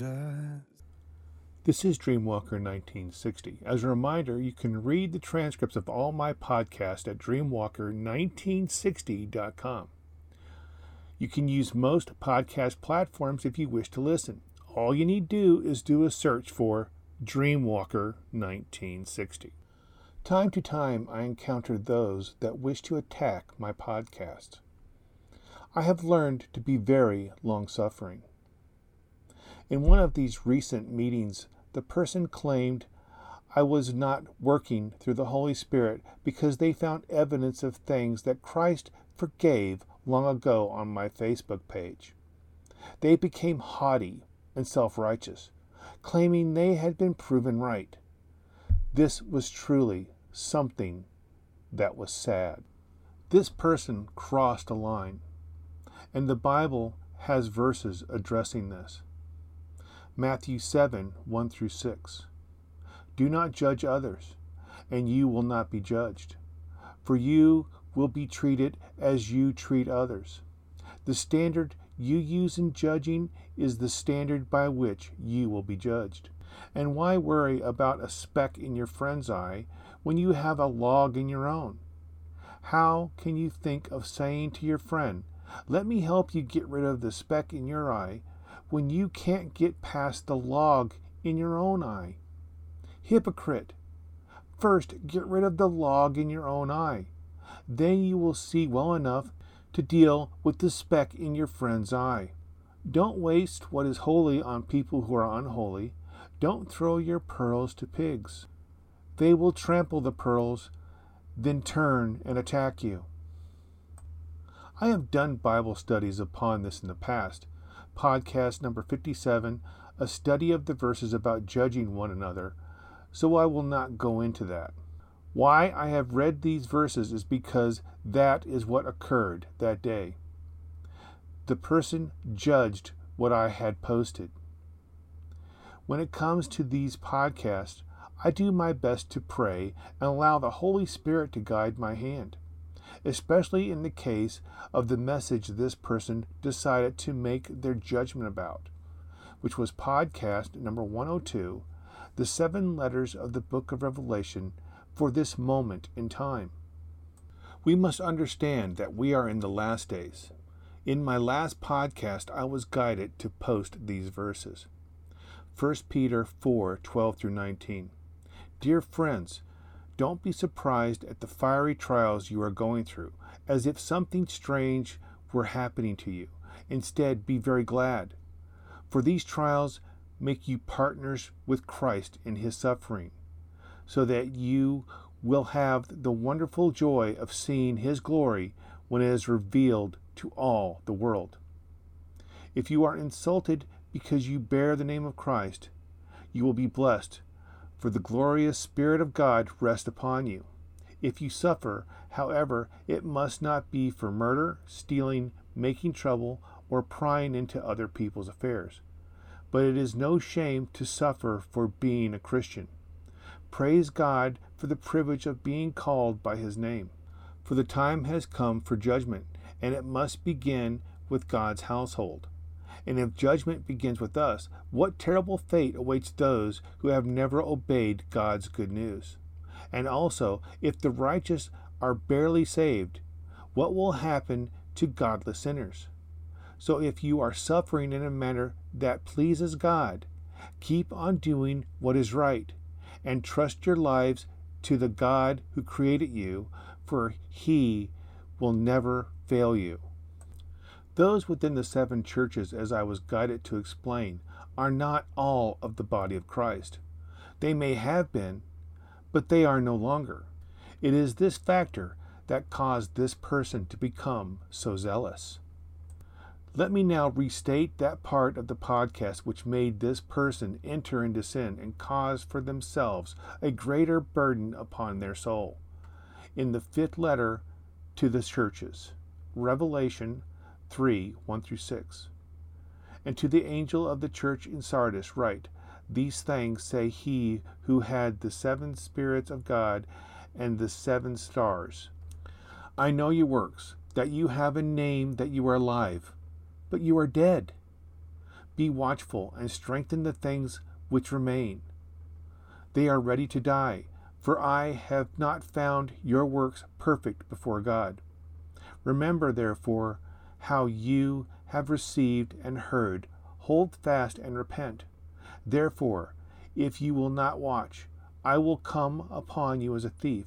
Jesus. This is Dreamwalker 1960. As a reminder, you can read the transcripts of all my podcasts at dreamwalker1960.com. You can use most podcast platforms if you wish to listen. All you need to do is do a search for Dreamwalker 1960. Time to time, I encounter those that wish to attack my podcast. I have learned to be very long suffering. In one of these recent meetings, the person claimed I was not working through the Holy Spirit because they found evidence of things that Christ forgave long ago on my Facebook page. They became haughty and self righteous, claiming they had been proven right. This was truly something that was sad. This person crossed a line, and the Bible has verses addressing this. Matthew 7 1 through 6. Do not judge others, and you will not be judged. For you will be treated as you treat others. The standard you use in judging is the standard by which you will be judged. And why worry about a speck in your friend's eye when you have a log in your own? How can you think of saying to your friend, Let me help you get rid of the speck in your eye, when you can't get past the log in your own eye? Hypocrite! First, get rid of the log in your own eye. Then you will see well enough to deal with the speck in your friend's eye. Don't waste what is holy on people who are unholy. Don't throw your pearls to pigs. They will trample the pearls, then turn and attack you. I have done Bible studies upon this in the past, podcast number 57, a study of the verses about judging one another, so I will not go into that. Why I have read these verses is because that is what occurred that day. The person judged what I had posted. When it comes to these podcasts, I do my best to pray and allow the Holy Spirit to guide my hand especially in the case of the message this person decided to make their judgment about, which was podcast number 102, the seven letters of the book of Revelation for this moment in time. We must understand that we are in the last days. In my last podcast, I was guided to post these verses. 1 Peter 4 12 through 19. Dear friends, don't be surprised at the fiery trials you are going through, as if something strange were happening to you. Instead, be very glad. For these trials make you partners with Christ in his suffering, so that you will have the wonderful joy of seeing his glory when it is revealed to all the world. If you are insulted because you bear the name of Christ, you will be blessed for the glorious Spirit of God rest upon you. If you suffer, however, it must not be for murder, stealing, making trouble, or prying into other people's affairs. But it is no shame to suffer for being a Christian. Praise God for the privilege of being called by His name. For the time has come for judgment, and it must begin with God's household. And if judgment begins with us, what terrible fate awaits those who have never obeyed God's good news? And also, if the righteous are barely saved, what will happen to godless sinners? So if you are suffering in a manner that pleases God, keep on doing what is right, and trust your lives to the God who created you, for he will never fail you. Those within the seven churches, as I was guided to explain, are not all of the body of Christ. They may have been, but they are no longer. It is this factor that caused this person to become so zealous. Let me now restate that part of the podcast which made this person enter into sin and cause for themselves a greater burden upon their soul. In the fifth letter to the churches, Revelation 3 1 through 6. And to the angel of the church in Sardis write, These things say he who had the seven spirits of God and the seven stars. I know your works, that you have a name that you are alive, but you are dead. Be watchful and strengthen the things which remain. They are ready to die, for I have not found your works perfect before God. Remember, therefore, how you have received and heard, hold fast and repent. Therefore, if you will not watch, I will come upon you as a thief,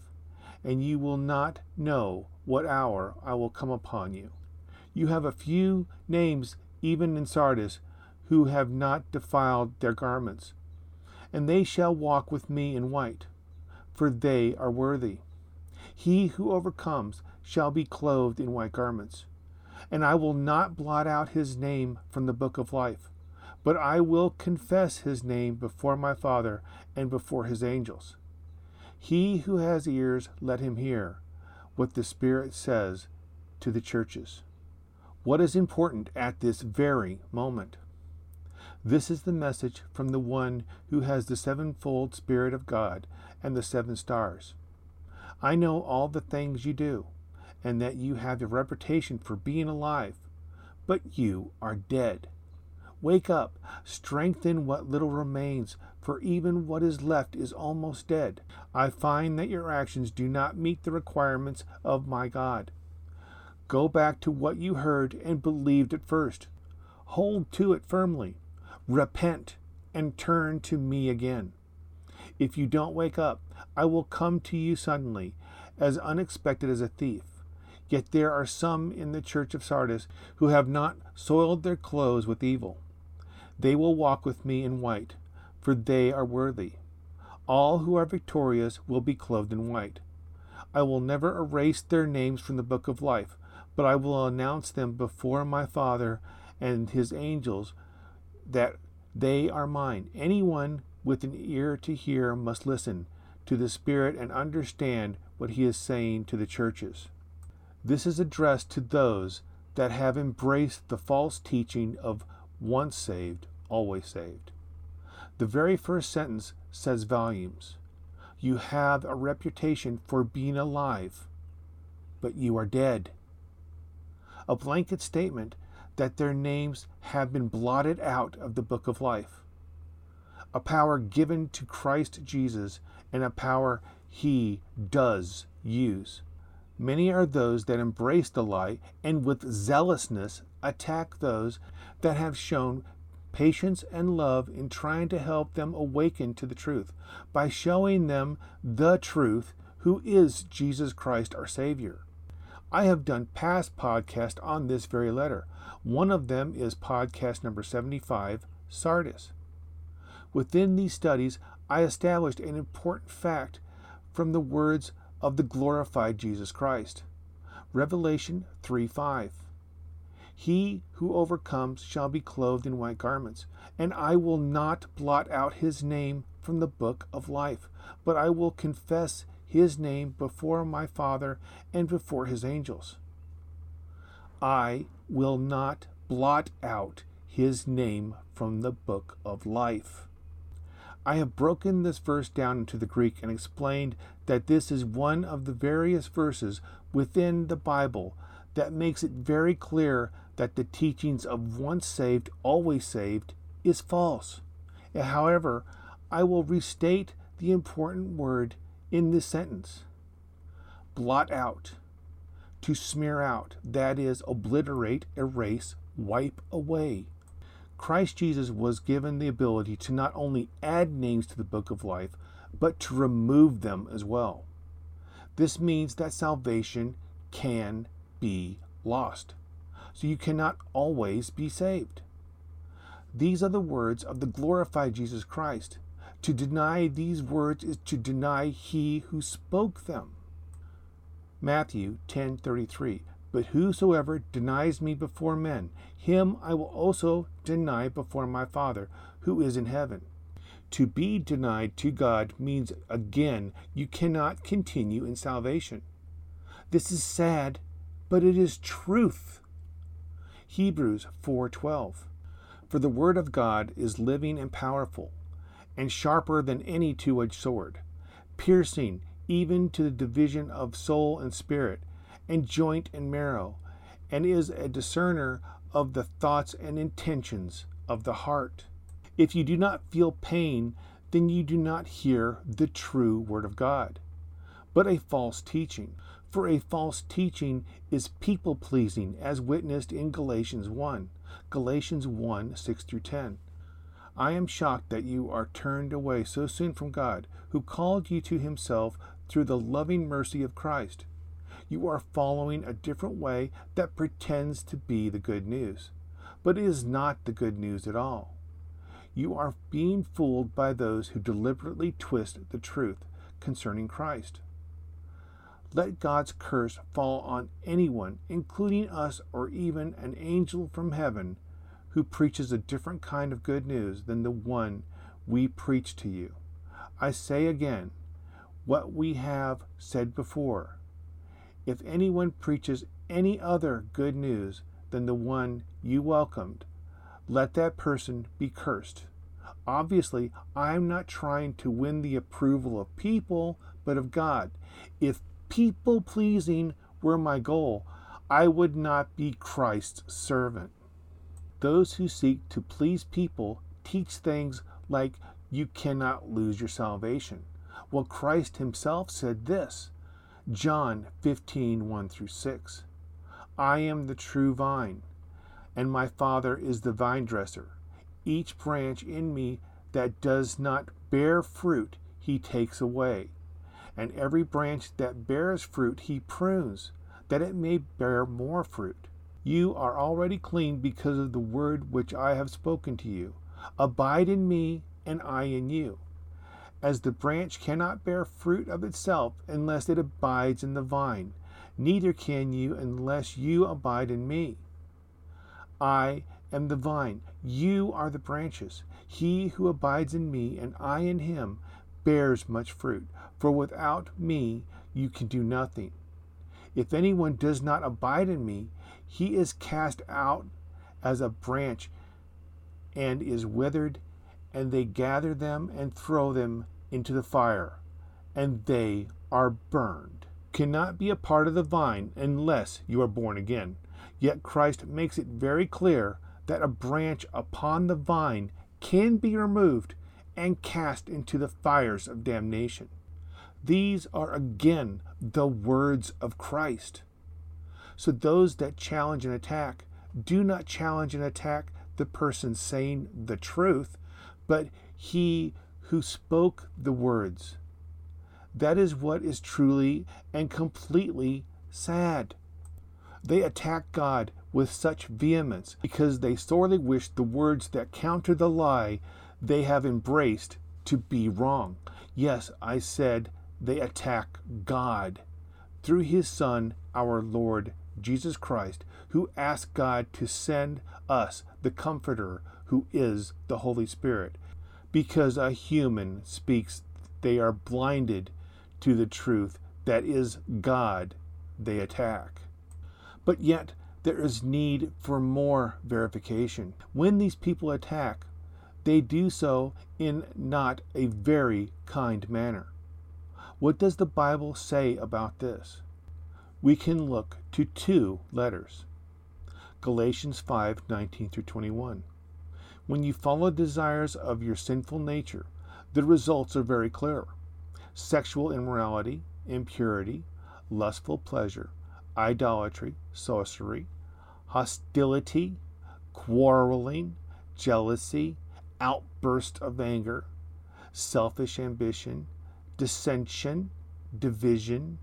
and you will not know what hour I will come upon you. You have a few names even in Sardis who have not defiled their garments, and they shall walk with me in white, for they are worthy. He who overcomes shall be clothed in white garments, and I will not blot out his name from the book of life, but I will confess his name before my Father and before his angels. He who has ears, let him hear what the Spirit says to the churches. What is important at this very moment? This is the message from the one who has the sevenfold Spirit of God and the seven stars. I know all the things you do, and that you have a reputation for being alive, but you are dead. Wake up, strengthen what little remains, for even what is left is almost dead. I find that your actions do not meet the requirements of my God. Go back to what you heard and believed at first. Hold to it firmly. Repent and turn to me again. If you don't wake up, I will come to you suddenly, as unexpected as a thief. Yet there are some in the church of Sardis who have not soiled their clothes with evil. They will walk with me in white, for they are worthy. All who are victorious will be clothed in white. I will never erase their names from the book of life, but I will announce them before my Father and his angels that they are mine. Anyone with an ear to hear must listen to the Spirit and understand what he is saying to the churches. This is addressed to those that have embraced the false teaching of once saved, always saved. The very first sentence says volumes. You have a reputation for being alive, but you are dead. A blanket statement that their names have been blotted out of the book of life. A power given to Christ Jesus and a power he does use. Many are those that embrace the light and with zealousness attack those that have shown patience and love in trying to help them awaken to the truth by showing them the truth, who is Jesus Christ our Savior. I have done past podcasts on this very letter. One of them is podcast number 75, Sardis. Within these studies, I established an important fact from the words of the glorified Jesus Christ. Revelation 3 5. He who overcomes shall be clothed in white garments, and I will not blot out his name from the book of life, but I will confess his name before my Father and before his angels. I will not blot out his name from the book of life. I have broken this verse down into the Greek and explained that this is one of the various verses within the Bible that makes it very clear that the teachings of once saved, always saved is false. However, I will restate the important word in this sentence blot out, to smear out, that is, obliterate, erase, wipe away. Christ Jesus was given the ability to not only add names to the book of life, but to remove them as well. This means that salvation can be lost. So you cannot always be saved. These are the words of the glorified Jesus Christ. To deny these words is to deny he who spoke them. Matthew 10:33 But whosoever denies me before men him I will also deny before my Father who is in heaven. To be denied to God means again you cannot continue in salvation. This is sad, but it is truth. Hebrews 4:12 For the word of God is living and powerful and sharper than any two-edged sword, piercing even to the division of soul and spirit, and joint and marrow, and is a discerner of the thoughts and intentions of the heart. If you do not feel pain, then you do not hear the true Word of God, but a false teaching. For a false teaching is people pleasing, as witnessed in Galatians 1. Galatians 1 6 through 10. I am shocked that you are turned away so soon from God, who called you to himself through the loving mercy of Christ. You are following a different way that pretends to be the good news, but it is not the good news at all. You are being fooled by those who deliberately twist the truth concerning Christ. Let God's curse fall on anyone, including us or even an angel from heaven, who preaches a different kind of good news than the one we preach to you. I say again what we have said before. If anyone preaches any other good news than the one you welcomed, let that person be cursed. Obviously, I'm not trying to win the approval of people, but of God. If people pleasing were my goal, I would not be Christ's servant. Those who seek to please people teach things like you cannot lose your salvation. Well, Christ himself said this John 15 1 through 6. I am the true vine, and my Father is the vine dresser. Each branch in me that does not bear fruit, he takes away and every branch that bears fruit he prunes, that it may bear more fruit. You are already clean because of the word which I have spoken to you. Abide in me, and I in you. As the branch cannot bear fruit of itself unless it abides in the vine, neither can you unless you abide in me. I am the vine, you are the branches. He who abides in me, and I in him, bears much fruit, for without me you can do nothing. If anyone does not abide in me, he is cast out as a branch and is withered, and they gather them and throw them into the fire, and they are burned. Cannot be a part of the vine unless you are born again. Yet Christ makes it very clear that a branch upon the vine can be removed and cast into the fires of damnation. These are again the words of Christ. So those that challenge and attack do not challenge and attack the person saying the truth, but he who spoke the words. That is what is truly and completely sad. They attack God with such vehemence because they sorely wish the words that counter the lie they have embraced to be wrong. Yes, I said they attack God through his Son, our Lord Jesus Christ, who asked God to send us the Comforter, who is the Holy Spirit. Because a human speaks, they are blinded to the truth that is God, they attack. But yet, there is need for more verification. When these people attack, they do so in not a very kind manner. What does the Bible say about this? We can look to two letters. Galatians 5 19 through 21. When you follow desires of your sinful nature, the results are very clear sexual immorality, impurity, lustful pleasure, idolatry, sorcery, hostility, quarreling, jealousy, outburst of anger, selfish ambition, dissension, division,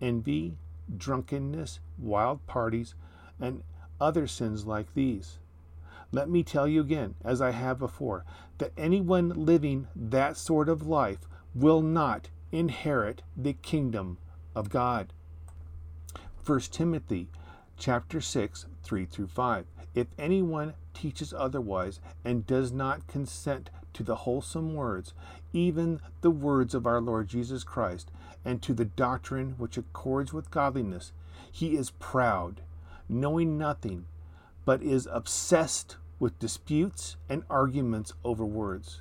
envy, drunkenness, wild parties, and other sins like these. Let me tell you again, as I have before, that anyone living that sort of life will not inherit the kingdom of God. 1 Timothy chapter 6, 3 through 5. If anyone teaches otherwise and does not consent to the wholesome words, even the words of our Lord Jesus Christ, and to the doctrine which accords with godliness, he is proud, knowing nothing, but is obsessed with disputes and arguments over words,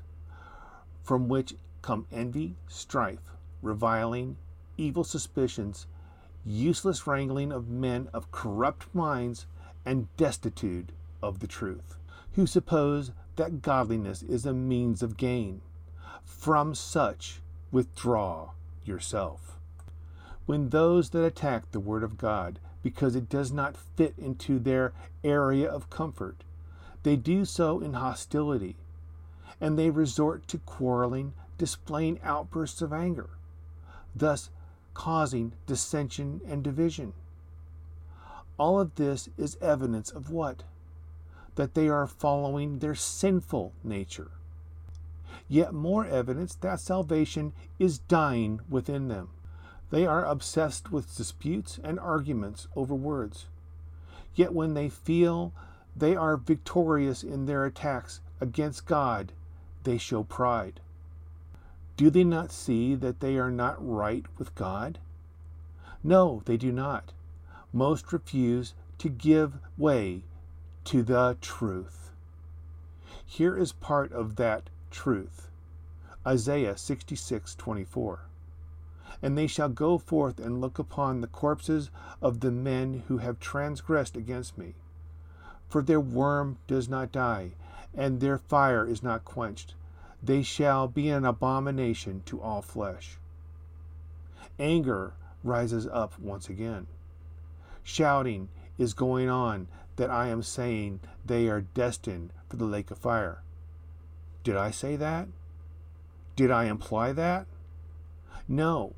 from which come envy, strife, reviling, evil suspicions, useless wrangling of men of corrupt minds and destitute of the truth, who suppose that godliness is a means of gain. From such withdraw yourself. When those that attack the Word of God because it does not fit into their area of comfort, they do so in hostility, and they resort to quarreling, displaying outbursts of anger, thus causing dissension and division. All of this is evidence of what? That they are following their sinful nature. Yet more evidence that salvation is dying within them. They are obsessed with disputes and arguments over words. Yet when they feel they are victorious in their attacks against God, they show pride. Do they not see that they are not right with God? No, they do not. Most refuse to give way to the truth. Here is part of that truth. Isaiah 66:24. And they shall go forth and look upon the corpses of the men who have transgressed against me. For their worm does not die, and their fire is not quenched. They shall be an abomination to all flesh. Anger rises up once again. Shouting is going on that I am saying they are destined for the lake of fire. Did I say that? Did I imply that? No,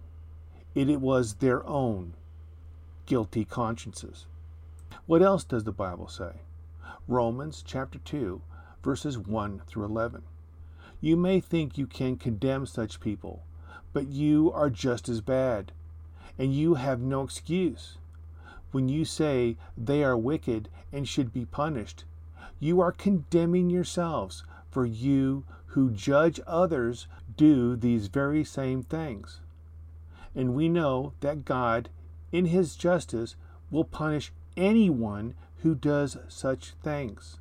it, was their own guilty consciences. What else does the Bible say? Romans chapter 2, verses 1 through 11. You may think you can condemn such people, but you are just as bad, and you have no excuse. When you say they are wicked and should be punished, you are condemning yourselves, for you who judge others do these very same things. And we know that God, in His justice, will punish anyone who does such things.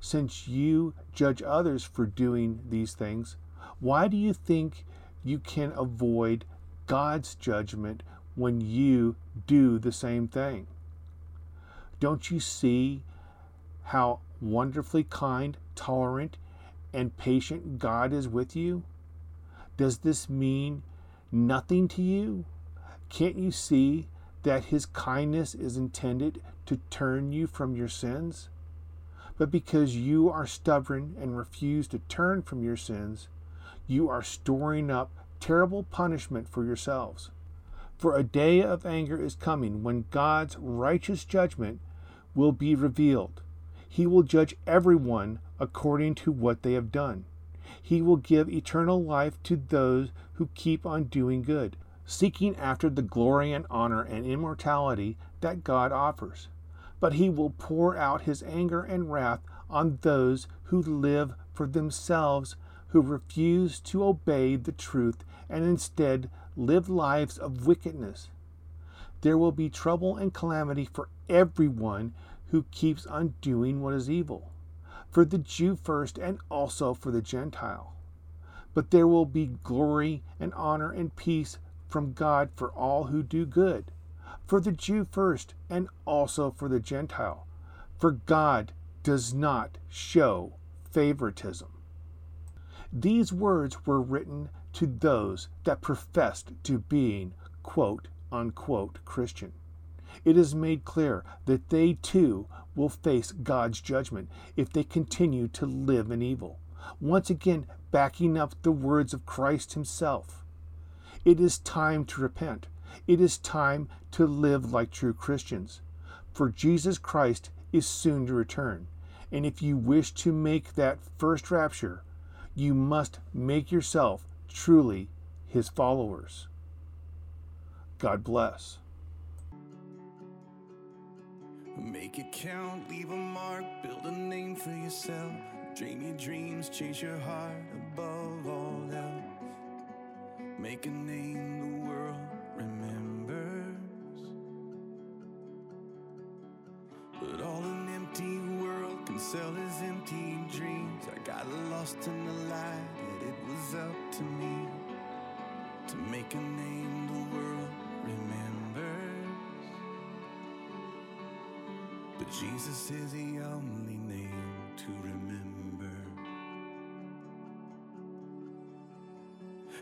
Since you judge others for doing these things, why do you think you can avoid God's judgment when you do the same thing? Don't you see how wonderfully kind, tolerant, and patient God is with you? Does this mean nothing to you? Can't you see that His kindness is intended to turn you from your sins? But because you are stubborn and refuse to turn from your sins, you are storing up terrible punishment for yourselves. For a day of anger is coming when God's righteous judgment will be revealed. He will judge everyone according to what they have done. He will give eternal life to those who keep on doing good, seeking after the glory and honor and immortality that God offers. But he will pour out his anger and wrath on those who live for themselves, who refuse to obey the truth and instead live lives of wickedness. There will be trouble and calamity for everyone who keeps on doing what is evil for the Jew first and also for the Gentile. But there will be glory and honor and peace from God for all who do good, for the Jew first and also for the Gentile. For God does not show favoritism. These words were written to those that professed to being quote unquote Christian. It is made clear that they too will face God's judgment if they continue to live in evil. Once again, backing up the words of Christ Himself. It is time to repent. It is time to live like true Christians. For Jesus Christ is soon to return. And if you wish to make that first rapture, you must make yourself truly His followers. God bless. Make it count, leave a mark, build a name for yourself. Dream your dreams, chase your heart above all else. Make a name Is the only name to remember.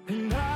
And I